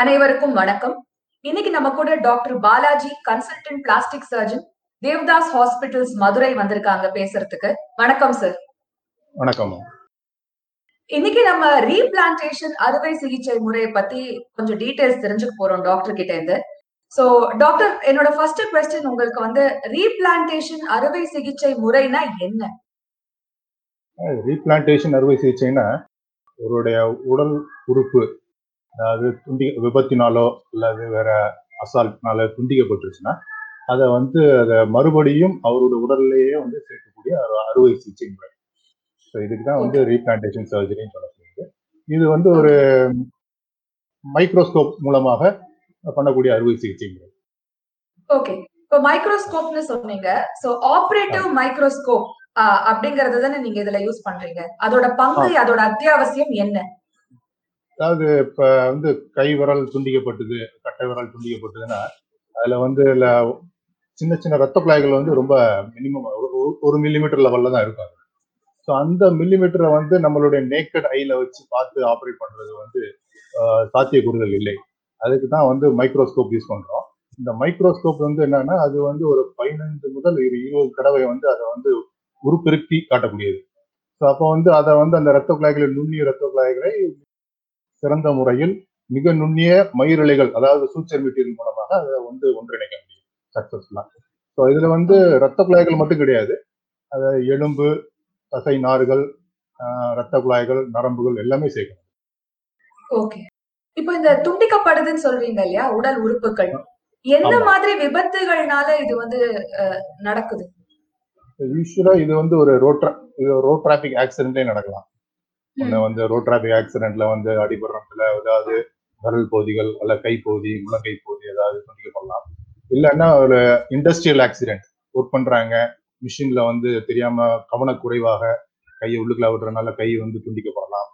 அனைவருக்கும் வணக்கம். இன்னைக்கு நம்ம கூட doctor Balaji consultant plastic surgeon Devdas hospitals Madurai வந்திருக்காங்க பேசுறதுக்கு. வணக்கம் சார் வணக்கம். இன்னைக்கு நம்ம ரீபிளான்டேஷன் அறுவை சிகிச்சை முறையை பத்தி கொஞ்சம் டீடைல்ஸ் தெரிஞ்சுக்க போறோம் டாக்டர் கிட்ட இருந்து. சோ டாக்டர் என்னோட ஃபர்ஸ்ட் கொஸ்டின் உங்களுக்கு வந்து ரீபிளான்டேஷன் அறுவை சிகிச்சை முறைனா என்ன? ரீபிளான்டேஷன் அறுவை சிகிச்சைனா ஒருடைய உடல் உறுப்பு அதாவது துண்டி விபத்தினாலோ அல்லது வேற அசால்ட்னால துண்டிக்கப்பட்டுருச்சுன்னா அதை வந்து அதை மறுபடியும் அவரோட உடல்லையே வந்து சேர்க்கக்கூடிய அறுவை சிகிச்சை முறை. ஸோ இதுக்கு தான் வந்து ரீபிளான்டேஷன் சர்ஜரின்னு சொல்லப்படுது. இது வந்து ஒரு மைக்ரோஸ்கோப் மூலமாக பண்ணக்கூடிய அறுவை சிகிச்சை முறை. ஓகே இப்போ மைக்ரோஸ்கோப்னு சொன்னீங்க. சோ ஆபரேட்டிவ் மைக்ரோஸ்கோப் அப்படிங்கறது தானே நீங்க இதுல யூஸ் பண்றீங்க. அதோட பங்கு அதோட அத்தியாவசியம் என்ன? அதாவது இப்ப வந்து கை விரல் துண்டிக்கப்பட்டது கட்டை விரல் துண்டிக்கப்பட்டதுன்னா அதுல வந்து சின்ன சின்ன ரத்த குழாய்கள் வந்து ரொம்ப மினிமம் ஒரு மில்லிமீட்டர் லெவல்ல தான் இருக்கும் ஸோ அந்த மில்லிமீட்டரை வந்து நம்மளுடைய நேக்கட் ஐல வச்சு பார்த்து ஆப்ரேட் பண்றது வந்து சாத்தியக்கூறுகள் இல்லை. அதுக்கு தான் வந்து மைக்ரோஸ்கோப் யூஸ் பண்றோம். இந்த மைக்ரோஸ்கோப் வந்து என்னன்னா அது வந்து ஒரு பதினைந்து முதல் இருபது தடவை வந்து அதை வந்து உருப்பெருக்கி காட்டக்கூடியது. ஸோ அப்போ வந்து அதை வந்து அந்த ரத்த குழாய்களை நுண்ணிய ரத்த குழாய்களை சிறந்த முறையில் மிக நுண்ணிய மயிரிழைகள் அதாவது சூச்சர் மெட்டீரியல் மூலமாக அதை வந்து ஒன்றிணைக்க முடியும் சக்சஸ்ஃபுல்லா ஸோ இதுல வந்து ரத்த குழாய்கள் மட்டும் கிடையாது. அதை எலும்பு தசை நார்கள் ரத்த குழாய்கள் நரம்புகள் எல்லாமே சேர்க்கணும். ஓகே இப்போ இந்த துண்டிக்கப்படுதுன்னு சொல்றீங்க இல்லையா? உடல் உறுப்புகள். எந்த மாதிரி விபத்துகள்னால இது வந்து நடக்குது? யூஸ்வலா இது வந்து ஒரு ரோட் இது ரோட் டிராபிக் ஆக்சிடென்ட்லேயே நடக்கலாம். ஒன்று வந்து ரோட் டிராபிக் ஆக்சிடென்ட்ல வந்து அடிபடுறதுல ஏதாவது விரல் பகுதிகள் அல்ல கை பகுதி முழங்கை பகுதி ஏதாவது துண்டிக்கப்படலாம் இல்லைன்னா ஒரு இண்டஸ்ட்ரியல் ஆக்சிடென்ட் ஒர்க் பண்றாங்க. மிஷின்ல வந்து தெரியாம கவனக்குறைவாக கையை உள்ளுக்குள்ள விடுறதுனால கை வந்து துண்டிக்கப்படலாம்.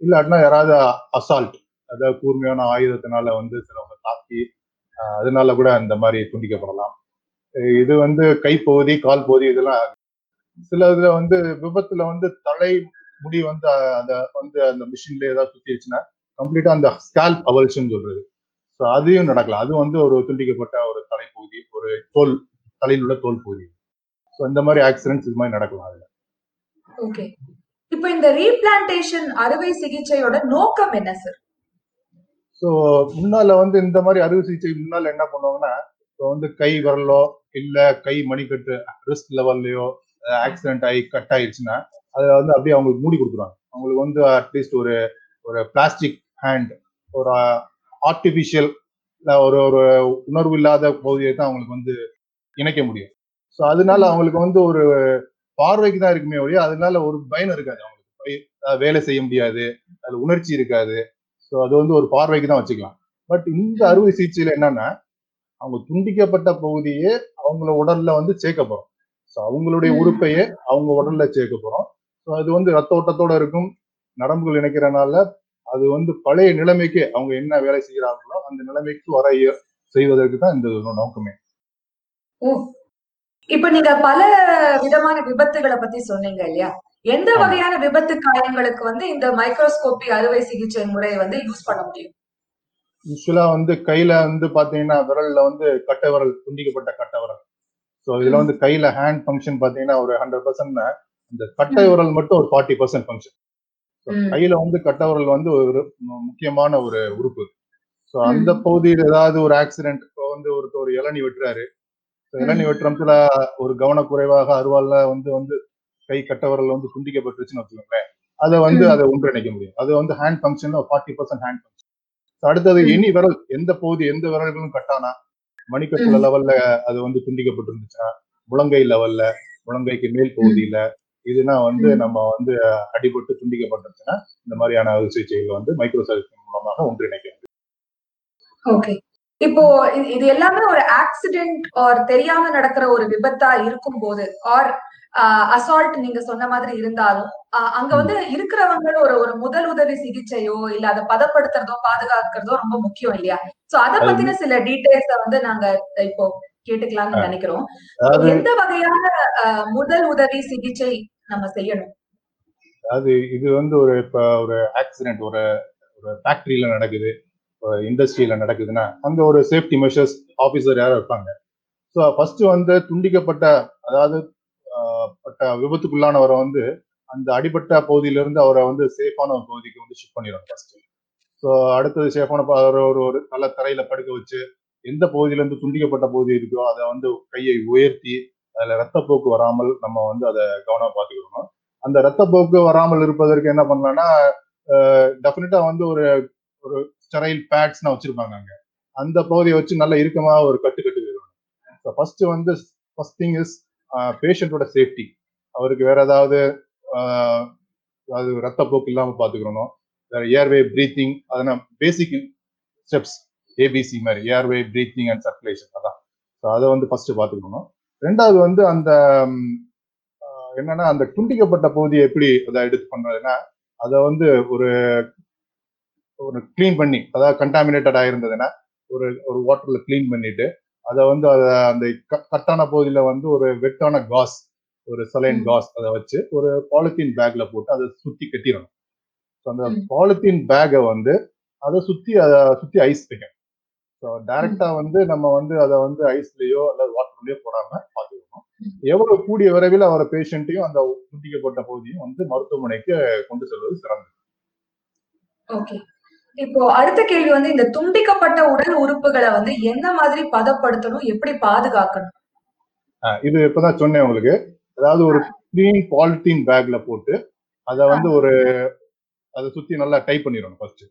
இல்லாட்டினா யாராவது அசால்ட் அதாவது கூர்மையான ஆயுதத்தினால வந்து சிலவங்க தாக்கி அதனால கூட அந்த மாதிரி துண்டிக்கப்படலாம். இது வந்து கைப்பகுதி கால் பகுதி இதெல்லாம் சில இதுல வந்து விபத்துல வந்து தலை முடி வந்து அதை வந்து அந்த மிஷின்ல ஏதாவது சுத்திடுச்சுன்னா கம்ப்ளீட்டா அந்த ஸ்கால்ப் அவல்ஷன் சொல்றது. ஸோ அதையும் நடக்கலாம். அது வந்து ஒரு துண்டிக்கப்பட்ட ஒரு தலைப்பகுதி ஒரு தோல் தலையில் உள்ள தோல் பகுதி. ஸோ இந்த மாதிரி ஆக்சிடென்ட்ஸ் இது மாதிரி நடக்கலாம் அதுல. ஓகே இப்போ இந்த ரீபிளான்டேஷன் அறுவை சிகிச்சையோட நோக்கம் என்ன சார் ஸோ முன்னால வந்து இந்த மாதிரி அறுவை சிகிச்சை முன்னால என்ன பண்ணுவாங்கன்னா இப்போ வந்து கை விரலோ இல்ல கை மணிக்கட்டு ரிஸ்ட் லெவல்லையோ ஆக்சிடென்ட் ஆகி கட் ஆயிடுச்சுன்னா அதை வந்து அப்படியே அவங்களுக்கு மூடி கொடுத்துருவாங்க. அவங்களுக்கு வந்து அட்லீஸ்ட் ஒரு ஒரு பிளாஸ்டிக் ஹேண்ட் ஒரு ஆர்டிபிஷியல் ஒரு ஒரு உணர்வு இல்லாத பகுதியை தான் அவங்களுக்கு வந்து இணைக்க முடியும். ஸோ அதனால அவங்களுக்கு வந்து ஒரு பார்வைக்கு தான் இருக்குமே ஒழிய அதனால ஒரு பயன் இருக்காது அவங்களுக்கு. வேலை செய்ய முடியாது அதுல உணர்ச்சி இருக்காது. ஸோ அது வந்து ஒரு பார்வைக்கு தான் வச்சுக்கலாம். பட் இந்த அறுவை சிகிச்சையில என்னன்னா அவங்க துண்டிக்கப்பட்ட பகுதியே அவங்கள உடல்ல வந்து சேர்க்க போறோம். ஸோ அவங்களுடைய உறுப்பையே அவங்க உடல்ல சேர்க்க போறோம். அது வந்து ரத்த ஓட்டத்தோட இருக்கும். நரம்புகள் இணைக்கிறனால அது வந்து பழைய நிலைமைக்கு அவங்க என்ன வேலை செய்கிறாங்களோ அந்த நிலைமைக்கு வர செய்வதற்கு தான் இந்த நோக்கமே. இப்ப நீங்க பல விதமான விபத்துகளை பத்தி சொன்னீங்க இல்லையா? எந்த வகையான விபத்து காயங்களுக்கு வந்து இந்த மைக்ரோஸ்கோபி அறுவை சிகிச்சை முறையை வந்து யூஸ் பண்ண முடியும்? யூஸ்வலா வந்து கையில வந்து பாத்தீங்கன்னா விரல்ல வந்து கட்டை விரல் துண்டிக்கப்பட்ட கட்டை விரல். ஸோ இதுல வந்து கையில ஹேண்ட் ஃபங்க்ஷன் பாத்தீங்கன்னா ஒரு ஹண்ட்ரட் பர்சன்ட் இந்த கட்டை விரல் மட்டும் ஒரு ஃபார்ட்டி பர்சன்ட் ஃபங்க்ஷன் கையில வந்து கட்டை விரல் வந்து ஒரு முக்கியமான ஒரு உறுப்பு. ஸோ அந்த பகுதியில் ஏதாவது ஒரு ஆக்சிடென்ட் இப்போ வந்து ஒரு ஒரு இளநி வெட்டுறாரு. இளநி வெட்டுறதுல ஒரு கவனக்குறைவாக அருவாள்ல வந்து வந்து கை கட்ட விரல் வந்து துண்டிக்கப்பட்டுருச்சுன்னு வச்சுக்கோங்களேன். அதை வந்து அதை ஒன்றிணைக்க முடியும். அது வந்து hand function forty percent hand function அடுத்தது எனி விரல் எந்த பகுதி எந்த விரல்களும் கட்டானா? மணிக்கட்டுல லெவல்ல அது வந்து துண்டிக்கப்பட்டு இருந்துச்சுன்னா முழங்கை லெவல்ல முழங்கைக்கு மேல் பகுதியில இதுனா வந்து நம்ம வந்து அடிபட்டு துண்டிக்கப்பட்டுச்சுன்னா இந்த மாதிரியான அறுவை சிகிச்சைகள் வந்து மைக்ரோ சர்ஜரி மூலமாக ஒன்றிணைக்க முடியும். ஓகே. இப்போ இது எல்லாமே ஒரு ஆக்சிடென்ட் ஆர் தெரியாம நடக்கிற ஒரு விபத்தா இருக்கும் போது ஆர் அசால்ட் நீங்க சொன்ன மாதிரி இருந்தாலும் அங்க வந்து இருக்கிறவங்களும் ஒரு ஒரு முதல் உதவி சிகிச்சையோ இல்ல அதை பதப்படுத்துறதோ பாதுகாக்கிறதோ ரொம்ப முக்கியம் இல்லையா? சோ அத பத்தின சில டீடைல்ஸ வந்து நாங்க இப்போ கேட்டுக்கலாம்னு நினைக்கிறோம். எந்த வகையான முதல் உதவி சிகிச்சை நம்ம செய்யணும். அதாவது இது வந்து ஒரு இப்ப ஒரு ஆக்சிடென்ட் ஒரு ஒரு ஃபேக்டரியில நடக்குது இண்டஸ்ட்ரியில நடக்குதுன்னா அங்க ஒரு சேஃப்டி மெஷர்ஸ் ஆபீசர் யாரும் இருப்பாங்க. ஸோ ஃபர்ஸ்ட் வந்து துண்டிக்கப்பட்ட அதாவது ஆஹ், பட்ட விபத்துக்குள்ளானவரை வந்து அந்த அடிபட்ட பகுதியிலிருந்து அவரை வந்து சேஃபான ஒரு பகுதிக்கு வந்து ஷிஃப்ட் பண்ணிடுவாங்க ஃபர்ஸ்ட் ஸோ அடுத்தது சேஃபான ப- ஒரு ஒரு ஒரு நல்ல தரையில படுக்க வச்சு எந்த பகுதியில இருந்து துண்டிக்கப்பட்ட பகுதி இருக்கோ அதை வந்து கையை உயர்த்தி அதுல ரத்தப்போக்கு வராமல் நம்ம வந்து அதை கவனமா பார்த்துக்கணும். அந்த ரத்தப்போக்கு வராமல் இருப்பதற்கு என்ன பண்ணலாம்னா டெஃபினட்டா வந்து ஒரு ஒரு ஸ்டெரைல் பேட்ஸ்னா வச்சிருப்பாங்க அங்க. அந்த பகுதியை வச்சு நல்ல இறுக்கமா ஒரு கட்டு கட்டு ஸோ ஃபர்ஸ்ட் வந்து ஃபர்ஸ்ட் திங் இஸ் பேஷண்டோட சேஃப்டி அவருக்கு வேற ஏதாவது அது அதாவது ரத்தப்போக்கு இல்லாமல் பார்த்துக்கணும். வேற ஏர்வே பிரீத்திங் அதனால் பேசிக் ஸ்டெப்ஸ் ஏபிசி மாதிரி ஏர்வே பிரீத்திங் அண்ட் சர்க்குலேஷன் அதான். ஸோ அதை வந்து ஃபர்ஸ்ட் பார்த்துக்கணும். ரெண்டாவது வந்து அந்த என்னன்னா அந்த துண்டிக்கப்பட்ட பகுதியை எப்படி அதை எடுத்து பண்றதுன்னா அதை வந்து ஒரு ஒரு க்ளீன் பண்ணி அதாவது கண்டாமினேட்டட் ஆயிருந்ததுன்னா ஒரு ஒரு வாட்டர்ல க்ளீன் பண்ணிட்டு அதை வந்து அதை அந்த கட்டான பகுதியில வந்து ஒரு வெட்டான காஸ் ஒரு சலைன். காஸ் அதை வச்சு ஒரு பாலித்தீன் பேக்ல போட்டு அதை சுத்தி கட்டிடணும் ஸோ அந்த. பாலித்தீன் பேக்கை வந்து அதை சுத்தி அதை சுத்தி ஐஸ் வைக்கணும் ஸோ டைரக்டா வந்து நம்ம வந்து அதை வந்து ஐஸ்லயோ அல்லது வாட்டர்லயோ போடாம பார்த்துக்கணும். ம். எவ்வளவு கூடிய விரைவில் அவரை பேஷண்ட்டையும் அந்த துண்டிக்கப்பட்ட பகுதியும் வந்து மருத்துவமனைக்கு கொண்டு செல்வது சிறந்தது. ஓகே. இப்போ அடுத்த கேள்வி வந்து இந்த துண்டிக்கப்பட்ட உடல் உறுப்புகளை வந்து எந்த மாதிரி பதப்படுத்தணும் எப்படி பாதுகாக்கணும்? இது இப்பதான் சொன்னேன் உங்களுக்கு. அதாவது ஒரு கிளீன் பாலித்தீன் பேக்ல போட்டு அதை வந்து ஒரு அதை சுத்தி நல்லா டைப் பண்ணிடணும் ஃபர்ஸ்ட்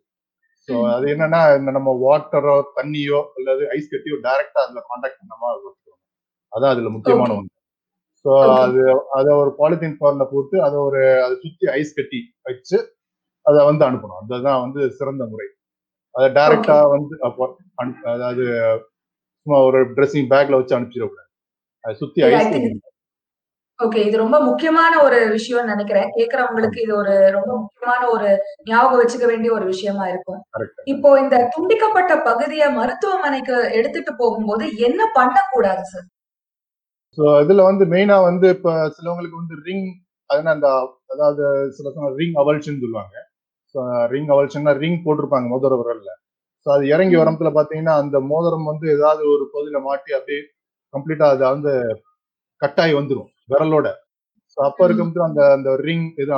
ஸோ. அது என்னன்னா இந்த நம்ம வாட்டரோ தண்ணியோ அல்லது ஐஸ் கட்டியோ டைரக்டா அதுல காண்டாக்ட் பண்ணாம வச்சுக்கணும். அதான் அதுல முக்கியமான ஒன்று ஸோ. அது அதை ஒரு பாலித்தீன் கவர்ல போட்டு அதை ஒரு அதை சுத்தி ஐஸ் கட்டி வச்சு அதை வந்து அனுப்பணும். அதுதான் வந்து சிறந்த முறை. அதை டைரக்டா வந்து அதாவது சும்மா ஒரு ட்ரெஸ்ஸிங் பேக்ல வச்சு அனுப்பிச்சிடக்கூடாது. அதை சுத்தி ஐஸ் think ஓகே இது ரொம்ப முக்கியமான ஒரு விஷயம்னு நினைக்கிறேன். கேக்குறவங்களுக்கு இது ஒரு ரொம்ப முக்கியமான ஒரு ஞாபகம் வச்சுக்க வேண்டிய ஒரு விஷயமா இருக்கும். இப்போ இந்த துண்டிக்கப்பட்ட பகுதியை மருத்துவமனைக்கு எடுத்துட்டு போகும்போது என்ன பண்ணக்கூடாது சார் ஸோ இதுல வந்து மெயினா வந்து இப்ப சிலவங்களுக்கு வந்து ரிங் அதுனா அந்த அதாவது சில சமயம் ரிங் அவல்ஷன் சொல்லுவாங்க. ரிங் அவல்ஷன்னா ரிங் போட்டிருப்பாங்க மோதிர விரல்ல. ஸோ அது இறங்கி ம். வரத்துல பாத்தீங்கன்னா அந்த மோதிரம் வந்து ஏதாவது ஒரு பகுதியில மாட்டி அப்படியே கம்ப்ளீட்டா அது வந்து கட்டாயி வந்துரும். விரலோட. அப்ப. இருக்கும்போது அந்த அந்த ரிங் இது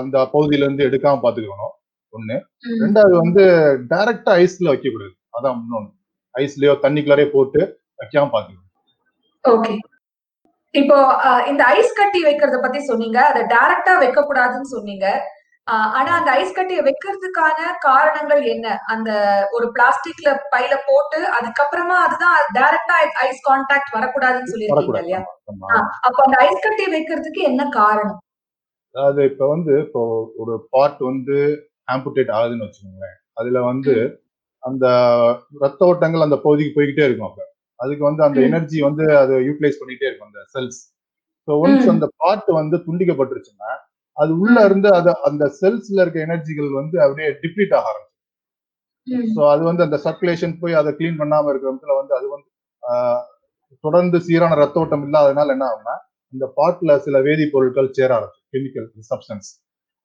அந்த பகுதியில இருந்து எடுக்காம பாத்துக்கணும். ஒண்ணு. ரெண்டாவது வந்து டைரக்டா ஐஸ்ல வைக்க கூடாது அதான் இன்னொன்னு. ஐஸ்லயோ தண்ணிக்குள்ளாரே போட்டு வைக்காம பாத்துக்கணும். ஓகே இப்போ இந்த ஐஸ் கட்டி வைக்கிறத பத்தி சொன்னீங்க. அதை டைரக்டா வைக்க கூடாதுன்னு சொன்னீங்க. ஆனா அந்த ஐஸ் கட்டியை வைக்கிறதுக்கான காரணங்கள் என்ன? அந்த ஒரு பிளாஸ்டிக்ல பையில போட்டு அதுக்கப்புறமா அதுதான் டைரக்டா ஐஸ் கான்டாக்ட் வரக்கூடாதுன்னு சொல்லியிருக்கீங்க இல்லையா. அப்ப அந்த ஐஸ் கட்டியை வைக்கிறதுக்கு என்ன காரணம்? அதாவது இப்ப வந்து இப்போ ஒரு பார்ட் வந்து ஆம்புடேட் ஆகுதுன்னு வச்சுக்கோங்களேன். அதுல வந்து அந்த ரத்த ஓட்டங்கள் அந்த பகுதிக்கு போய்கிட்டே இருக்கும் அப்ப. அதுக்கு வந்து அந்த. எனர்ஜி வந்து அதை யூட்டிலைஸ் பண்ணிட்டே இருக்கும் அந்த செல்ஸ் ஸோ ஒன்ஸ். அந்த பார்ட் வந்து துண்டிக்கப்பட்டுருச்சுன்னா அது உள்ள. இருந்து அது அந்த செல்ஸ்ல இருக்க எனர்ஜிகள் வந்து அப்படியே டிப்ளீட் ஆக ஆரம்பிக்கும் ம். ஸோ அது வந்து அந்த சர்க்குலேஷன் போய் அதை க்ளீன் பண்ணாம இருக்கிறதுல வந்து அது வந்து தொடர்ந்து சீரான ரத்த ஓட்டம் இல்லாதனால என்ன ஆகும்னா இந்த பார்ட்ல சில வேதிப்பொருட்கள் சேர ஆரம்பிச்சு கெமிக்கல் சப்ஸ்டன்ஸ்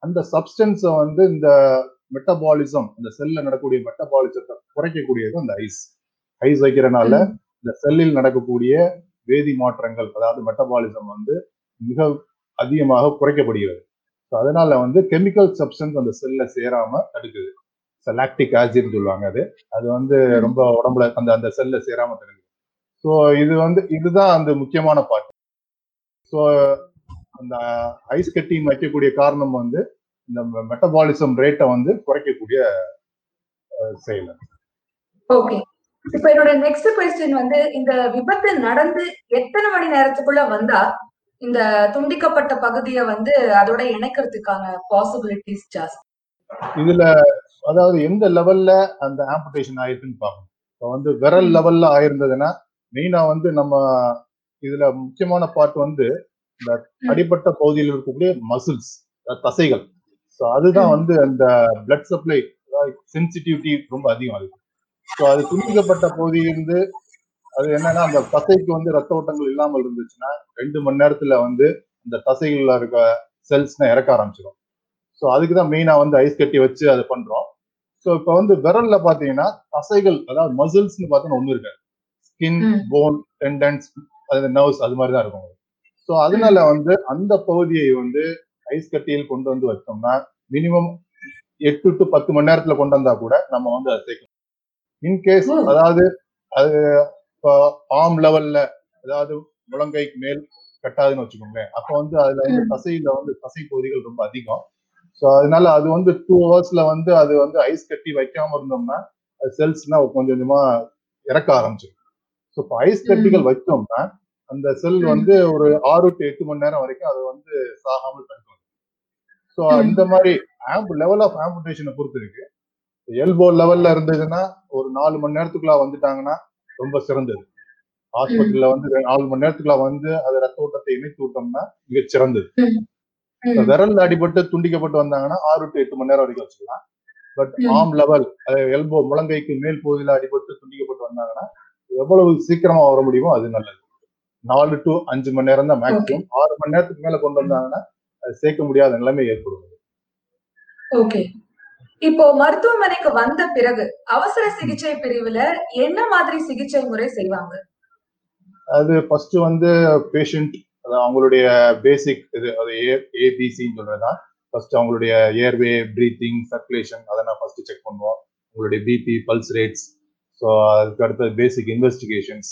அந்த சப்ஸ்டன்ஸை வந்து இந்த மெட்டபாலிசம் இந்த செல்ல நடக்கக்கூடிய மெட்டபாலிசத்தை குறைக்கக்கூடியது அந்த ஐஸ் ஐஸ் வைக்கிறனால. இந்த செல்லில் நடக்கக்கூடிய வேதி மாற்றங்கள் அதாவது மெட்டபாலிசம் வந்து மிக அதிகமாக குறைக்கப்படுகிறது ஸோ அதனால வந்து கெமிக்கல் சப்ஸ்டன்ஸ் அந்த செல்ல சேராம தடுக்குது. லாக்டிக் ஆசிட்னு சொல்லுவாங்க அது. அது வந்து. ரொம்ப உடம்புல அந்த அந்த செல்ல சேராம தடுக்குது. ஸோ இது வந்து இதுதான் அந்த முக்கியமான பார்ட் ஸோ அந்த ஐஸ் கட்டிங் வைக்கக்கூடிய காரணம் வந்து இந்த மெட்டபாலிசம் ரேட்டை வந்து குறைக்கக்கூடிய செயல் ஓகே இப்ப என்னோட நெக்ஸ்ட் கொஸ்டின் வந்து இந்த விபத்து நடந்து எத்தனை மணி நேரத்துக்குள்ள வந்தா இந்த துண்டிக்கப்பட்ட பகுதியை வந்து அதோட இணைக்கிறதுக்கான பாசிபிலிட்டிஸ் ஜாஸ்தி இதுல அதாவது எந்த லெவல்ல அந்த ஆம்புடேஷன் ஆயிருக்குன்னு பார்க்கணும் இப்போ வந்து விரல். லெவல்ல ஆயிருந்ததுன்னா மெயினா வந்து நம்ம இதுல முக்கியமான பார்ட் வந்து இந்த. அடிப்பட்ட பகுதியில் இருக்கக்கூடிய மசில்ஸ் தசைகள் ஸோ அதுதான். வந்து அந்த பிளட் சப்ளை சென்சிட்டிவிட்டி ரொம்ப அதிகம் அதுக்கு ஸோ அது துண்டிக்கப்பட்ட பகுதியிலிருந்து அது என்னன்னா அந்த தசைக்கு வந்து ரத்த ஓட்டங்கள் இல்லாமல் இருந்துச்சுன்னா ரெண்டு மணி நேரத்துல வந்து அந்த தசைகள்ல இருக்க செல்ஸ்னா இறக்க ஆரம்பிச்சிடும் ஸோ அதுக்கு தான் மெயினா வந்து ஐஸ் கட்டி வச்சு அதை பண்றோம். ஸோ இப்போ வந்து விரல்ல பாத்தீங்கன்னா தசைகள் அதாவது மசில்ஸ்னு பார்த்தோன்னா ஒண்ணு இருக்காது. ஸ்கின். போன் டெண்டன்ஸ் அது நர்வ்ஸ் அது மாதிரி தான் இருக்கும். ஸோ அதனால வந்து அந்த பகுதியை வந்து ஐஸ் கட்டியில் கொண்டு வந்து வச்சோம்னா மினிமம் எட்டு டு பத்து மணி நேரத்துல கொண்டு வந்தா கூட நம்ம வந்து அதை சேர்க்கணும் இன்கேஸ். அதாவது அது ஆம் லெவல்ல அதாவது முழங்கைக்கு மேல் கட்டாதுன்னு வச்சுக்கோங்களேன் அப்போ வந்து அதுல வந்து ம். தசையில வந்து தசை பகுதிகள் ரொம்ப அதிகம் ஸோ அதனால அது வந்து டூ ஹவர்ஸ்ல வந்து அது வந்து ஐஸ் கட்டி வைக்காம இருந்தோம்னா அது செல்ஸ்னா கொஞ்சம் கொஞ்சமா இறக்க ஆரம்பிச்சிடும் ஸோ இப்போ ஐஸ் கட்டிகள் வச்சோம்னா அந்த செல். வந்து ஒரு ஆறு டு எட்டு மணி நேரம் வரைக்கும் அது வந்து சாகாமல் தடுக்கும் ஸோ ம். இந்த மாதிரி ஆம்ப் லெவல் ஆஃப் ஆம்புடேஷனை பொறுத்து இருக்கு எல்போ லெவல்ல இருந்ததுன்னா ஒரு நாலு மணி நேரத்துக்குள்ள வந்துட்டாங்கன்னா ரொம்ப சிறந்தது. ஹாஸ்பிட்டல்ல வந்து நாலு மணி நேரத்துக்குள்ள வந்து அது ரத்த ஓட்டத்தை இணைத்து விட்டோம்னா மிகச் சிறந்தது. விரல் அடிபட்டு துண்டிக்கப்பட்டு வந்தாங்கன்னா ஆறு டு எட்டு மணி நேரம் வரைக்கும் வச்சுக்கலாம். பட். ஆம் லெவல் எல்போ முழங்கைக்கு மேல் பகுதியில் அடிபட்டு துண்டிக்கப்பட்டு வந்தாங்கன்னா எவ்வளவு சீக்கிரமா வர முடியுமோ அது நல்லது. நாலு டு அஞ்சு மணி நேரம் தான் மேக்ஸிமம் ஆறு மணி நேரத்துக்கு மேல கொண்டு வந்தாங்கன்னா அது சேர்க்க முடியாத நிலைமை ஏற்படும் ஓகே. இப்போ மருத்துவமனைக்கு வந்த பிறகு அவசர சிகிச்சை பிரிவுல என்ன மாதிரி சிகிச்சை முறை செய்வாங்க? அது ஃபர்ஸ்ட் வந்து பேஷண்ட் அவங்களுடைய பேசிக் இது அது ஏபிசின்னு சொல்றதுதான். ஃபர்ஸ்ட் அவங்களுடைய ஏர்வே ப்ரீத்திங் சர்க்குலேஷன் அதை நான் ஃபர்ஸ்ட் செக் பண்ணுவோம். உங்களுடைய பிபி பல்ஸ் ரேட்ஸ் ஸோ அதுக்கு அடுத்தது பேசிக் இன்வெஸ்டிகேஷன்ஸ்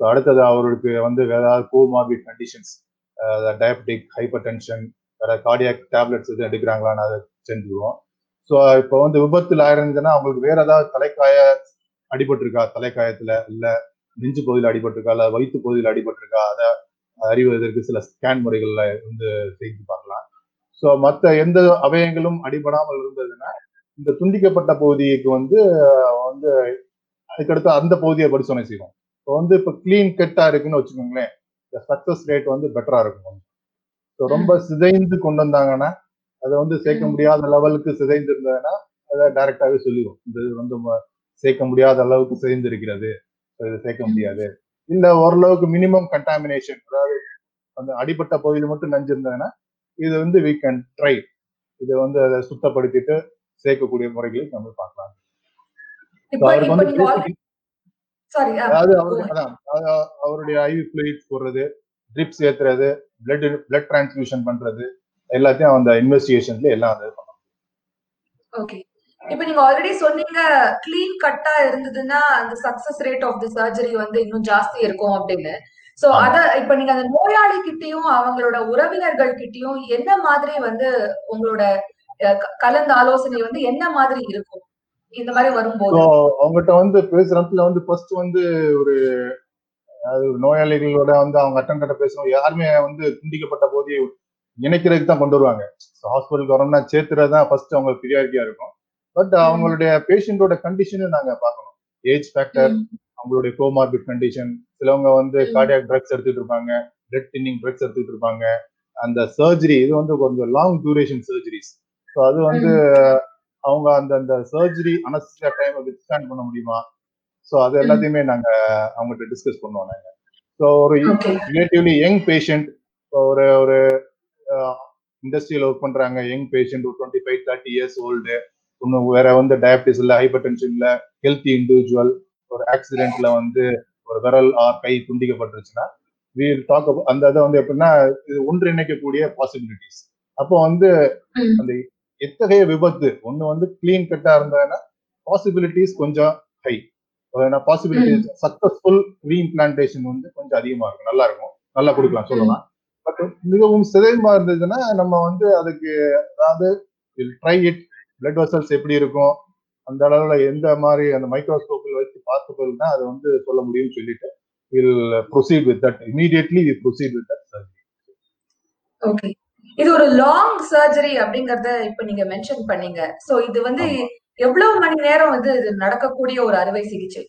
ஸோ அடுத்தது அவருக்கு வந்து வேற ஏதாவது comorbid conditions diabetic hypertension வேற கார்டியாக் டேப்லெட்ஸ் எதுவும் எடுக்கிறாங்களான்னு அதை செஞ்சுருவோம் ஸோ இப்போ வந்து விபத்தில் ஆயிருந்ததுன்னா அவங்களுக்கு வேற ஏதாவது தலைக்காய அடிபட்டிருக்கா? தலைக்காயத்துல இல்ல நெஞ்சு பகுதியில் அடிபட்டிருக்கா? இல்ல வயிற்று பகுதியில் அடிபட்டிருக்கா? அதை அறிவதற்கு சில ஸ்கேன் முறைகள்ல வந்து செய்து பார்க்கலாம். ஸோ மற்ற எந்த அவயங்களும் அடிபடாமல் இருந்ததுன்னா இந்த துண்டிக்கப்பட்ட பகுதிக்கு வந்து வந்து அதுக்கடுத்து அந்த பகுதியை பரிசோதனை செய்வோம். இப்போ வந்து இப்போ கிளீன் கட்டா இருக்குன்னு வச்சுக்கோங்களேன் இந்த சக்சஸ் ரேட் வந்து பெட்டரா இருக்கும். ஸோ ரொம்ப சிதைந்து கொண்டு வந்தாங்கன்னா அதை வந்து சேர்க்க. முடியாத லெவலுக்கு சிதைந்து இருந்ததுன்னா அதை டைரக்டாவே சொல்லிடுவோம் இந்த இது வந்து சேர்க்க முடியாத அளவுக்கு சிதைந்து இருக்கிறது so இதை சேர்க்க. முடியாது. இல்ல ஓரளவுக்கு மினிமம் கண்டாமினேஷன் அதாவது அந்த அடிப்பட்ட பகுதியில் மட்டும் நஞ்சிருந்ததுன்னா இது வந்து we can ட்ரை இதை வந்து அதை சுத்தப்படுத்திட்டு சேர்க்கக்கூடிய முறைகளை நம்ம பார்க்கலாம். அவருக்கு வந்து அதாவது அவருக்கு அதான் அவருடைய ஐவி ஃபிளூயிட்ஸ் போடுறது ட்ரிப்ஸ் ஏத்துறது பிளட் பிளட் டிரான்ஸ்மிஷன் பண்றது எல்லாத்தையும் அந்த இன்வெஸ்டிகேஷன்ல எல்லாம் பண்ணணும். ஓகே இப்போ நீங்க ஆல்ரெடி சொன்னீங்க க்ளீன் கட்டா இருந்ததுன்னா அந்த success rate of the surgery வந்து இன்னும் ஜாஸ்தி இருக்கும் அப்படின்னு. சோ. அத இப்ப நீங்க அந்த நோயாளி கிட்டயும் அவங்களோட உறவினர்கள் கிட்டயும் என்ன மாதிரி வந்து உங்களோட கலந்த ஆலோசனை வந்து என்ன மாதிரி இருக்கும்? இந்த மாதிரி வரும்போது. அவங்ககிட்ட வந்து பேசுறதுல வந்து ஃபர்ஸ்ட் வந்து ஒரு நோயாளிகளோட வந்து அவங்க அட்டன் கட்ட பேசணும். யாருமே வந்து துண்டிக்கப்பட்ட போதே இணைக்கிறதுக்கு தான் கொண்டு வருவாங்க. ஹாஸ்பிட்டலுக்கு வரோம்னா சேர்த்துறது தான் ஃபர்ஸ்ட் அவங்க ப்ரியாரிட்டியா இருக்கும். பட் அவங்களுடைய பேஷண்டோட கண்டிஷனை நாங்க பார்க்கணும். ஏஜ் ஃபேக்டர் அவங்களுடைய கோமார்பிட் கண்டிஷன் சிலவங்க வந்து. கார்டியாக் ட்ரக்ஸ் எடுத்துட்டு இருப்பாங்க பிளட் தின்னிங் ட்ரக்ஸ் எடுத்துட்டு இருப்பாங்க. அந்த சர்ஜரி இது வந்து கொஞ்சம் லாங் டியூரேஷன் சர்ஜரிஸ் ஸோ அது வந்து அவங்க அந்த அந்த சர்ஜரி அனஸ்தியா டைம் வித்ஸ்டாண்ட் பண்ண முடியுமா? ஸோ அது எல்லாத்தையுமே நாங்க அவங்ககிட்ட டிஸ்கஸ் பண்ணுவோம் நாங்க. ஸோ ஒரு ரிலேட்டிவ்லி யங் பேஷண்ட் ஒரு ஒரு இண்டஸ்ட்ரியில் ஒர்க் பண்றாங்க. யங் பேஷண்ட் ஒரு twenty five thirty years old இன்னும் வேற வந்து டயபிட்டிஸ் இல்ல ஹைப்பர் டென்ஷன் இல்ல ஹெல்த்தி இண்டிவிஜுவல் ஒரு ஆக்சிடென்ட்ல வந்து ஒரு விரல் ஆர் கை துண்டிக்கப்பட்டுருச்சுன்னா வீல் டாக் அந்த இதை வந்து எப்படின்னா இது ஒன்றிணைக்கக்கூடிய பாசிபிலிட்டிஸ் அப்போ வந்து. அந்த எத்தகைய விபத்து? ஒண்ணு வந்து கிளீன் கட்டா இருந்ததுன்னா பாசிபிலிட்டிஸ் கொஞ்சம் ஹை பாசிபிலிட்டிஸ் சக்சஸ்ஃபுல் ரீஇம்ப்ளான்டேஷன் வந்து கொஞ்சம் அதிகமா இருக்கும். நல்லா இருக்கும். நல்லா கொடுக்கலாம் சொல்லலாம். மிகவும் சிதைமா இருந்ததுன்னா நம்ம வந்து அதுக்கு அதாவது ட்ரை இட் பிளட் வெசல்ஸ் எப்படி இருக்கும்? அந்த அளவுல எந்த மாதிரி அந்த மைக்ரோஸ்கோப்பில் வச்சு பார்த்த பிறகு தான் அதை வந்து சொல்ல முடியும்னு சொல்லிட்டு will proceed with that immediately we proceed with that surgery okay இது ஒரு லாங் சர்ஜரி அப்படிங்கறத இப்ப நீங்க மென்ஷன் பண்ணீங்க. சோ இது வந்து. எவ்வளவு மணி நேரம் வந்து இது நடக்கக்கூடிய ஒரு அறுவை சிகிச்சை?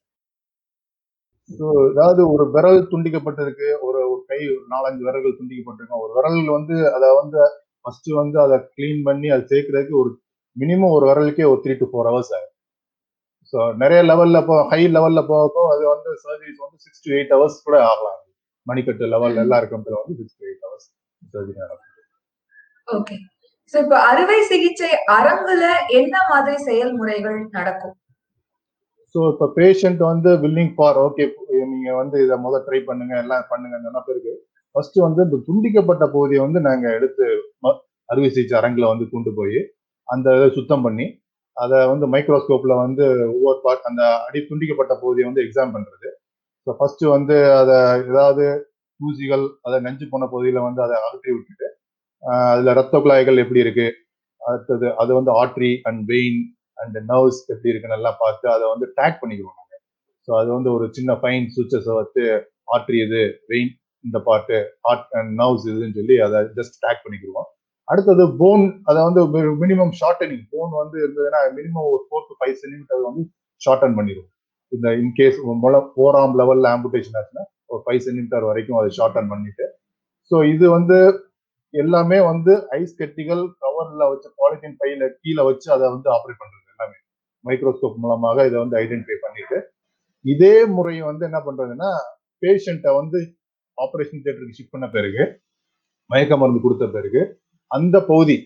ஸோ அதாவது ஒரு விரல் துண்டிக்கப்பட்டிருக்கு ஒரு கை ஒரு நாலஞ்சு விரல்கள் துண்டிக்கப்பட்டிருக்கும். ஒரு விரல் வந்து அதை வந்து ஃபர்ஸ்ட் வந்து அதை க்ளீன் பண்ணி அதை சேர்க்கறதுக்கு ஒரு மினிமம் ஒரு விரலுக்கே ஒரு த்ரீ டு ஃபோர் ஹவர்ஸ் ஆகும் ஸோ நிறைய லெவல்ல போ ஹை லெவல்ல போகப்போ அது வந்து சர்ஜரிஸ் வந்து சிக்ஸ் டு எயிட் ஹவர்ஸ் கூட ஆகலாம். மணிக்கட்டு லெவல். எல்லாம் இருக்கிறதுல வந்து six to eight hours surgery நடக்கும். ஓகே இப்ப அறுவை சிகிச்சை அரங்குல என்ன மாதிரி செயல்முறைகள் நடக்கும்? ஸோ இப்போ பேஷண்ட் வந்து வில்லிங் ஃபார் ஓகே நீங்க வந்து இதை முதல் ட்ரை பண்ணுங்க எல்லாம் பண்ணுங்க சொன்ன பிறகு ஃபர்ஸ்ட் வந்து இந்த துண்டிக்கப்பட்ட பகுதியை வந்து நாங்கள் எடுத்து ம- அறுவை சிகிச்சை அரங்கில் வந்து கொண்டு போய் அந்த இதை சுத்தம் பண்ணி அதை வந்து மைக்ரோஸ்கோப்பில் வந்து ஒவ்வொரு பார்ட் அந்த அடி துண்டிக்கப்பட்ட பகுதியை வந்து எக்ஸாம் பண்ணுறது ஸோ ஃபர்ஸ்ட் வந்து அதை ஏதாவது ஊசிகள் அதை நஞ்சு போன பகுதியில் வந்து அதை அகற்றி விட்டுட்டு அதில் ரத்த குழாய்கள் எப்படி இருக்குது அடுத்தது அது வந்து artery and vein and nerves எப்படி இருக்கு நல்லா பார்த்து அதை வந்து டேக் பண்ணிக்குவோம் நாங்கள் ஸோ அது வந்து ஒரு சின்ன ஃபைன் சுவிச்சஸை வச்சு ஆர்ட்ரி இது வெயின் இந்த பார்ட்டு ஆர்ட் அண்ட் நர்வ்ஸ் இதுன்னு சொல்லி அதை ஜஸ்ட் டேக் பண்ணிக்கிடுவோம் அடுத்தது போன் அதை வந்து மினிமம் ஷார்டனிங் போன் வந்து இருந்ததுன்னா மினிமம் ஒரு ஃபோர் டு ஃபைவ் சென்டிமீட்டர் வந்து ஷார்டன் பண்ணிடுவோம் இந்த இன்கேஸ் ஃபோராம் லெவலில் ஆம்புடேஷன் ஆச்சுன்னா ஒரு ஃபைவ் சென்டிமீட்டர் வரைக்கும் அதை ஷார்டன் பண்ணிட்டு. ஸோ இது வந்து எல்லாமே வந்து ஐஸ் கட்டிகள் கவரில் வச்சு பாலித்தீன் பையில கீழே வச்சு அதை வந்து ஆப்ரேட் பண்ணுறது மைக்ரோஸ்கோப் மூலமாக இதை வந்து ஐடென்டிஃபை பண்ணிட்டு இதே முறையை வந்து என்ன பண்றதுன்னா பேஷண்ட்டை வந்து ஆப்ரேஷன் தியேட்டருக்கு ஷிஃப்ட் பண்ண பிறகு மயக்க மருந்து கொடுத்த பிறகு அந்த பகுதி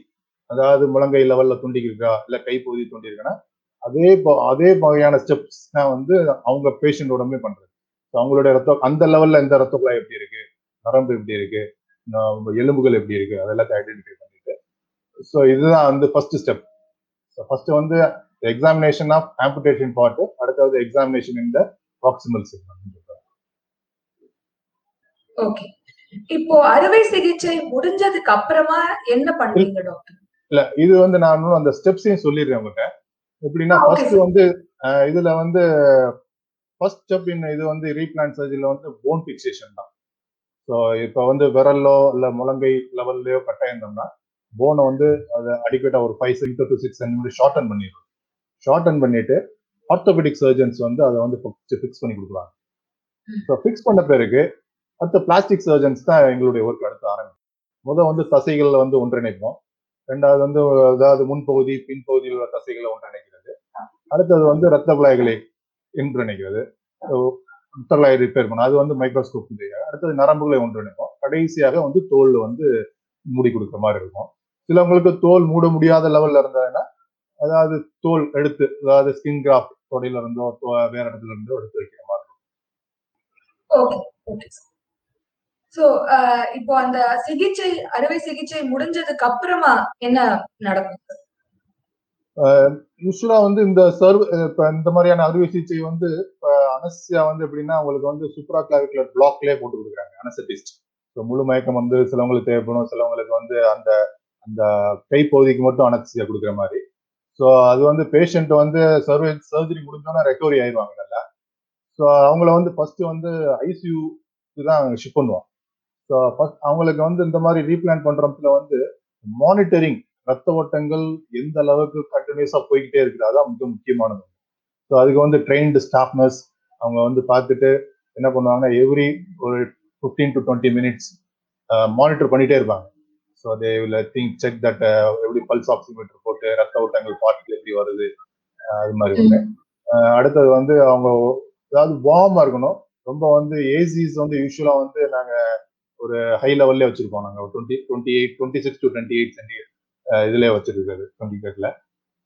அதாவது முழங்கை லெவல்ல துண்டிக்கிருக்கா இல்ல கை பகுதி துண்டிருக்குன்னா அதே ப- அதே வகையான ஸ்டெப்ஸ் தான் வந்து அவங்க பேஷண்ட் உடம்பே பண்றது. அவங்களுடைய ரத்தம் அந்த லெவல்ல இந்த ரத்த குழாய் எப்படி இருக்கு நரம்பு எப்படி இருக்கு எலும்புகள் எப்படி இருக்கு அதெல்லாத்தையும் ஐடென்டிஃபை பண்ணிட்டு ஸோ இதுதான் வந்து ஃபர்ஸ்ட் ஸ்டெப் ஃபர்ஸ்ட் வந்து எக்ஸாமினேஷன் ஆஃப் ஆம்புடேஷன் பார்ட் அடுத்தது எக்ஸாமினேஷன் இந்த ப்ராக்சிமல் செக்மெண்ட் ஓகே இப்போ அறுவை சிகிச்சை முடிஞ்சதுக்கு அப்புறமா என்ன பண்ணுவீங்க டாக்டர் இல்ல இது வந்து நான் அந்த ஸ்டெப்ஸையும் சொல்லிடுறேன் உங்ககிட்ட எப்படின்னா ஃபர்ஸ்ட். வந்து இதுல வந்து ஃபர்ஸ்ட் ஸ்டெப் இன் இது வந்து ரீபிளான் சர்ஜரியில வந்து போன் பிக்சேஷன் தான். ஸோ இப்போ வந்து விரல்லோ இல்ல முழங்கை லெவல்லையோ கட்டாயிருந்தோம்னா போனை வந்து அதை அடிக்கட்டா ஒரு five centimetre to six centimetre shorten பண்ணிடுவோம். ஷார்டன் பண்ணிட்டு ஆர்த்தோபெடிக் சர்ஜன்ஸ் வந்து அதை வந்து ஃபிக்ஸ் பண்ணி கொடுக்குறாங்க. ஸோ ஃபிக்ஸ் பண்ண பிறகு அடுத்த பிளாஸ்டிக் சர்ஜன்ஸ் தான் எங்களுடைய ஒர்க் அடுத்து ஆரம்பிக்கும். முதல் வந்து தசைகளை வந்து ஒன்றிணைப்போம். ரெண்டாவது வந்து அதாவது முன்பகுதி பின்பகுதியில் உள்ள தசைகளை ஒன்றிணைக்கிறது. அடுத்தது வந்து ரத்த குழாய்களை ஒன்றிணைக்கிறது. ரத்த குழாய் ரிப்பேர் பண்ணும் அது வந்து மைக்ரோஸ்கோப் அடுத்தது நரம்புகளை ஒன்றிணைப்போம். கடைசியாக வந்து தோல் வந்து மூடி கொடுக்குற மாதிரி இருக்கும். சிலவங்களுக்கு தோல் மூட முடியாத லெவல்ல இருந்ததுன்னா அதாவது தோல் எடுத்து அதாவது ஸ்கின் கிராஃப்ட் தொடையில இருந்தோ வேற இடத்துல இருந்தோ எடுத்து வைக்கிற மாதிரி இருக்கும். சோ இப்போ அந்த சிகிச்சை அறுவை சிகிச்சை முடிஞ்சதுக்கு அப்புறமா என்ன நடக்கும்? யூஸ்வலா வந்து இந்த சர்வ் இப்ப இந்த மாதிரியான அறுவை சிகிச்சை வந்து அனஸ்தியா வந்து எப்படின்னா உங்களுக்கு வந்து சூப்பரா கிளாவிகுலர் பிளாக்லயே போட்டு கொடுக்குறாங்க அனஸ்தட்டிஸ்ட் ஸோ முழு மயக்கம் வந்து சிலவங்களுக்கு தேவைப்படும் சிலவங்களுக்கு வந்து அந்த அந்த கை பகுதிக்கு மட்டும் அனஸ்தியா கொடுக்குற மாதிரி. ஸோ அது வந்து பேஷண்ட் வந்து சர்வே சர்ஜரி முடிஞ்சோன்னா ரெக்கவரி ஆயிடுவாங்க நல்லா. ஸோ அவங்கள வந்து ஃபர்ஸ்ட் வந்து ஐசியூக்கு தான் ஷிப் பண்ணுவோம். ஸோ ஃபர்ஸ்ட் அவங்களுக்கு வந்து இந்த மாதிரி ரீப்ளான் பண்றதுல வந்து மானிட்டரிங் ரத்த ஓட்டங்கள் எந்த அளவுக்கு கண்டினியூஸா போய்கிட்டே இருக்குது அதான் மிக முக்கியமானது. ஸோ அதுக்கு வந்து ட்ரெயின்டு ஸ்டாஃப்னஸ் அவங்க வந்து பார்த்துட்டு என்ன பண்ணுவாங்கன்னா எவ்ரி ஒரு fifteen to twenty minutes monitor பண்ணிட்டே இருப்பாங்க. So they will think check that எப்படி பல்ஸ் ஆக்சிமீட்டர் போட்டு ரத்த ஓட்டங்கள் பார்ட்டில் எப்படி வருது அது மாதிரி அடுத்தது வந்து அவங்க அதாவது வார்மா இருக்கணும். ரொம்ப வந்து ஏசிஸ் வந்து யூஸ்வலா வந்து நாங்க ஒரு ஹை லெவல்லே வச்சிருப்போம் நாங்க. Twenty twenty eight twenty six to twenty eight centi இதுலேயே வச்சிருக்காரு டுவெண்ட்டி எயிட்ல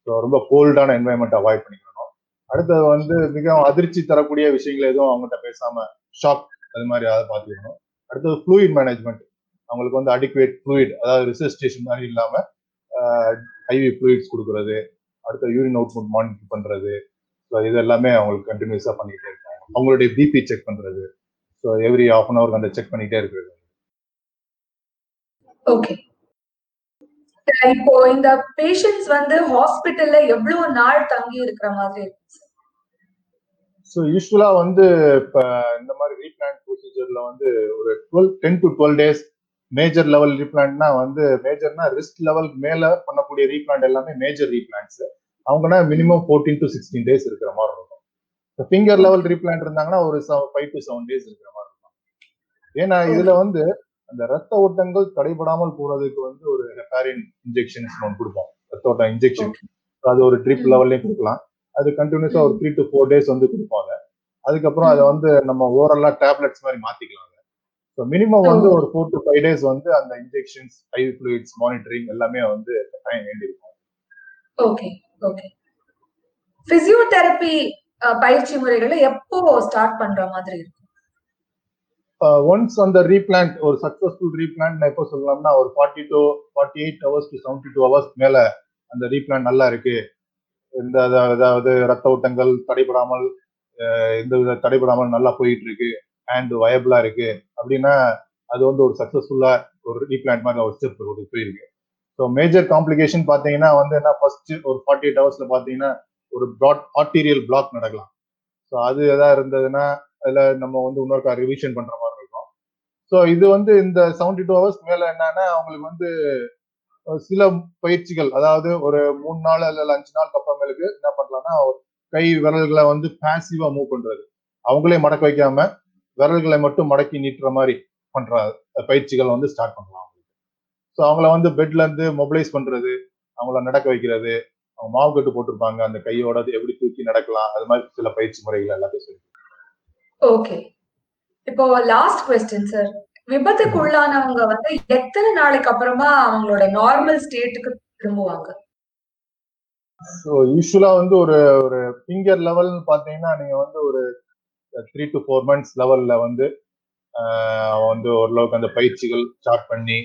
ஸோ ரொம்ப கோல்டான என்வாயன்மெண்ட் அவாய்ட் பண்ணிக்கணும். அடுத்தது வந்து மிகவும் அதிர்ச்சி தரக்கூடிய விஷயங்கள் எதுவும் அவங்ககிட்ட பேசாம ஷாக் அது மாதிரி அதை பார்த்துக்கணும். அடுத்தது ஃப்ளூயிட் மேனேஜ்மெண்ட் அவங்களுக்கு வந்து அடிக்குவேட் ஃப்ளூயிட் அதாவது ரிசர்ஸ்டேஷன் மாதிரி இல்லாம ஐவி ஃப்ளூயிட்ஸ் கொடுக்கறது அடுத்த யூரின் அவுட்புட் மானிட்டர் பண்றது ஸோ இது எல்லாமே அவங்களுக்கு கண்டினியூஸா பண்ணிட்டே இருக்காங்க. அவங்களுடைய பிபி செக் பண்றது. So every half an hour அந்த செக் பண்ணிட்டே இருக்கிறது. ஓகே இப்போ இந்த பேஷண்ட்ஸ் வந்து ஹாஸ்பிட்டல்ல எவ்வளவு நாள் தங்கி இருக்கிற மாதிரி இருக்கு? ஸோ யூஸ்வலா வந்து இப்போ இந்த மாதிரி ரீபிளான்ட் ப்ரொசீஜர்ல வந்து ஒரு twelve ten to twelve days major level ரீபிளான்ட்னா வந்து மேஜர்னா ரிஸ்க் லெவல் மேல பண்ணக்கூடிய ரீபிளான்ட் எல்லாமே major replants அவங்கன்னா minimum fourteen to sixteen days இருக்கிற மாதிரி இருக்கும். இப்போ ஃபிங்கர் லெவல் ரீபிளான்ட் இருந்தாங்கன்னா ஒரு ஃபைவ் டு செவன் டேஸ் இருக்கிற மாதிரி இருக்கும். ஏன்னா இதுல வந்து அந்த ரத்த ஓட்டங்கள் தடைபடாமல் போறதுக்கு வந்து ஒரு ஹெப்பாரின் இன்ஜெக்ஷன்ஸ் ஒன்று கொடுப்போம். ரத்த ஓட்டம் இன்ஜெக்ஷன் அது ஒரு ட்ரிப். லெவல்லையும் கொடுக்கலாம். அது கண்டினியூஸா ஒரு த்ரீ டு ஃபோர் டேஸ் வந்து கொடுப்பாங்க அதுக்கப்புறம் அதை வந்து நம்ம ஓரலா டேப்லெட்ஸ் மாதிரி மாத்திக்கலாம் ஸோ மினிமம் வந்து ஒரு ஃபோர் டு ஃபைவ் டேஸ் வந்து அந்த இன்ஜெக்ஷன்ஸ் ஐவி ஃப்ளூயிட்ஸ் மானிட்டரிங் எல்லாமே வந்து கட்டாயம் வேண்டியிருக்கும். ஓகே ஓகே பிசியோதெரப்பி பயிற்சி முறைகளை எப்போ ஸ்டார்ட் பண்ற மாதிரி இருக்கும்? ஒன்ஸ் அந்த ரீபிளான்ட் ஒரு சக்சஸ்ஃபுல் ரீபிளான்ட் நான் எப்போ சொல்லலாம்னா ஒரு forty to forty eight hours to seventy two hours மேல அந்த ரீபிளான்ட் நல்லா இருக்கு. இந்த அதாவது ரத்த ஓட்டங்கள் தடைபடாமல் எந்த வித தடைபடாமல் நல்லா போயிட்டு இருக்கு. அண்ட் வயபிளா இருக்கு. அப்படின்னா அது வந்து ஒரு சக்சஸ்ஃபுல்லா ஒரு ரீபிளான்ட் மாதிரி ஒரு ஸ்டெப் ஒரு போயிருக்கு. ஸோ மேஜர் காம்ப்ளிகேஷன் பார்த்தீங்கன்னா வந்து என்ன ஃபர்ஸ்ட் ஒரு ஃபார்ட்டி எயிட் ஹவர்ஸ்ல பார்த்தீங்கன்னா ஒரு ப்ராட் ஆர்டீரியல் பிளாக் நடக்கலாம். ஸோ அது எதாவது இருந்ததுன்னா அதில் நம்ம வந்து இன்னொருக்கா ரிவிஷன் பண்ற மாதிரி இருக்கும். ஸோ இது வந்து இந்த செவன்டி டூ ஹவர்ஸ் மேலே என்னன்னா அவங்களுக்கு வந்து சில பயிற்சிகள் அதாவது ஒரு மூணு நாள் அல்ல அஞ்சு நாள் அப்புறமேலுக்கு என்ன பண்ணலாம்னா கை விரல்களை வந்து பேசிவா மூவ் பண்றது. அவங்களே மடக்க வைக்காம விரல்களை மட்டும் மடக்கி நீட்டுற மாதிரி பண்ற பயிற்சிகள் வந்து ஸ்டார்ட் பண்ணலாம் ஸோ அவங்கள வந்து பெட்ல இருந்து மொபிலைஸ் பண்றது அவங்கள நடக்க வைக்கிறது அவங்க மாவு கட்டு போட்டிருப்பாங்க அந்த கையோட எப்படி தூக்கி நடக்கலாம் அது மாதிரி சில பயிற்சி முறைகள் எல்லாத்தையும் சொல்லி ஓகே இப்போ லாஸ்ட் கொஸ்டின் சார் விபத்துக்கு உள்ளானவங்க வந்து எத்தனை நாளைக்கு அப்புறமா அவங்களோட நார்மல் ஸ்டேட்டுக்கு திரும்புவாங்க? ஸோ யூஸ்வலா வந்து ஒரு ஒரு ஃபிங்கர் லெவல்னு பார்த்தீங்கன்னா நீங்க வந்து ஒரு த்ரீ டு ஃபோர் மந்த்ஸ் லெவலில் வந்து வந்து ஓரளவுக்கு அந்த பயிற்சிகள் ஸ்டார்ட் பண்ணி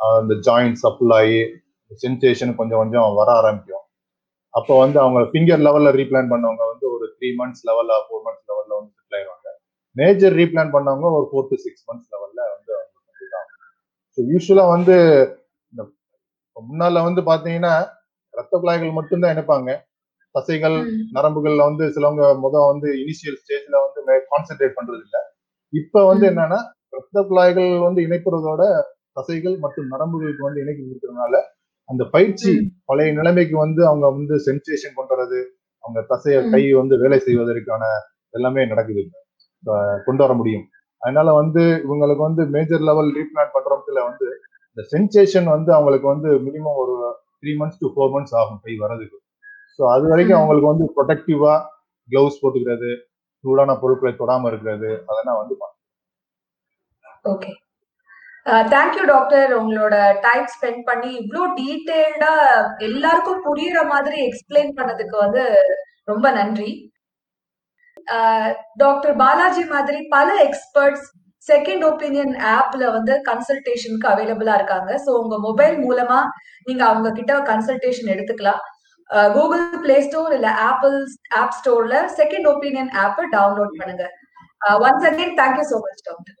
அந்த ஜாயிண்ட் சப்புள் ஆகி சென்சேஷன் கொஞ்சம் கொஞ்சம் வர ஆரம்பிக்கும். அப்போ வந்து அவங்க ஃபிங்கர் லெவலில் ரீப்ளான் பண்ணவங்க வந்து ஒரு த்ரீ மந்த்ஸ் லெவலில் ஃபோர் மந்த்ஸ் லெவலில் வந்து செட்டில் ஆயிடுவாங்க. மேஜர் ரீப்ளான் பண்ணவங்க ஒரு ஃபோர் டு சிக்ஸ் மந்த்ஸ் லெவலில் வந்து ஸோ யூஸ்வலாக வந்து இந்த முன்னால் வந்து பார்த்தீங்கன்னா ரத்த குழாய்கள் மட்டும்தான் இணைப்பாங்க. தசைகள் நரம்புகள்ல வந்து சிலவங்க முதல் வந்து இனிஷியல் ஸ்டேஜ்ல வந்து கான்சென்ட்ரேட் பண்றது இல்லை இப்ப வந்து என்னன்னா ரத்த குழாய்கள் வந்து இணைப்புறதோட தசைகள் மற்றும் நரம்புகளுக்கு வந்து இணைக்கி இருக்கிறதுனால அந்த பயிற்சி பழைய நிலைமைக்கு வந்து அவங்க வந்து சென்சேஷன் பண்றது அவங்க தசைய கை வந்து வேலை செய்வதற்கான எல்லாமே நடக்குது கொண்டு வர முடியும். அதனால வந்து இவங்களுக்கு வந்து மேஜர் லெவல் ரீபிளான் பண்றதுல வந்து இந்த சென்சேஷன் வந்து அவங்களுக்கு வந்து மினிமம் ஒரு three months to four months ஆகும் கை வரதுக்கு ஸோ அது வரைக்கும் அவங்களுக்கு வந்து ப்ரொடக்டிவா கிளவுஸ் போட்டுக்கிறது சூடான பொருட்களை தொடாம இருக்கிறது அதெல்லாம் வந்து ஓகே தேங்க்யூ டாக்டர் உங்களோட டைம் ஸ்பெண்ட் பண்ணி இவ்வளோ டீட்டெயில்டா எல்லாருக்கும் புரியுற மாதிரி எக்ஸ்பிளைன் பண்ணதுக்கு வந்து ரொம்ப நன்றி. டாக்டர் பாலாஜி மாதிரி பல எக்ஸ்பர்ட்ஸ் செகண்ட் ஒப்பீனியன் ஆப்ல வந்து கன்சல்டேஷனுக்கு அவைலபிளா இருக்காங்க. ஸோ உங்க மொபைல் மூலமா நீங்க அவங்க கிட்ட கன்சல்டேஷன் எடுத்துக்கலாம். கூகுள் பிளே ஸ்டோர் இல்ல ஆப்பிள் ஆப் ஸ்டோர்ல செகண்ட் ஒப்பீனியன் ஆப்பை டவுன்லோட் பண்ணுங்க. Once again thank you so much doctor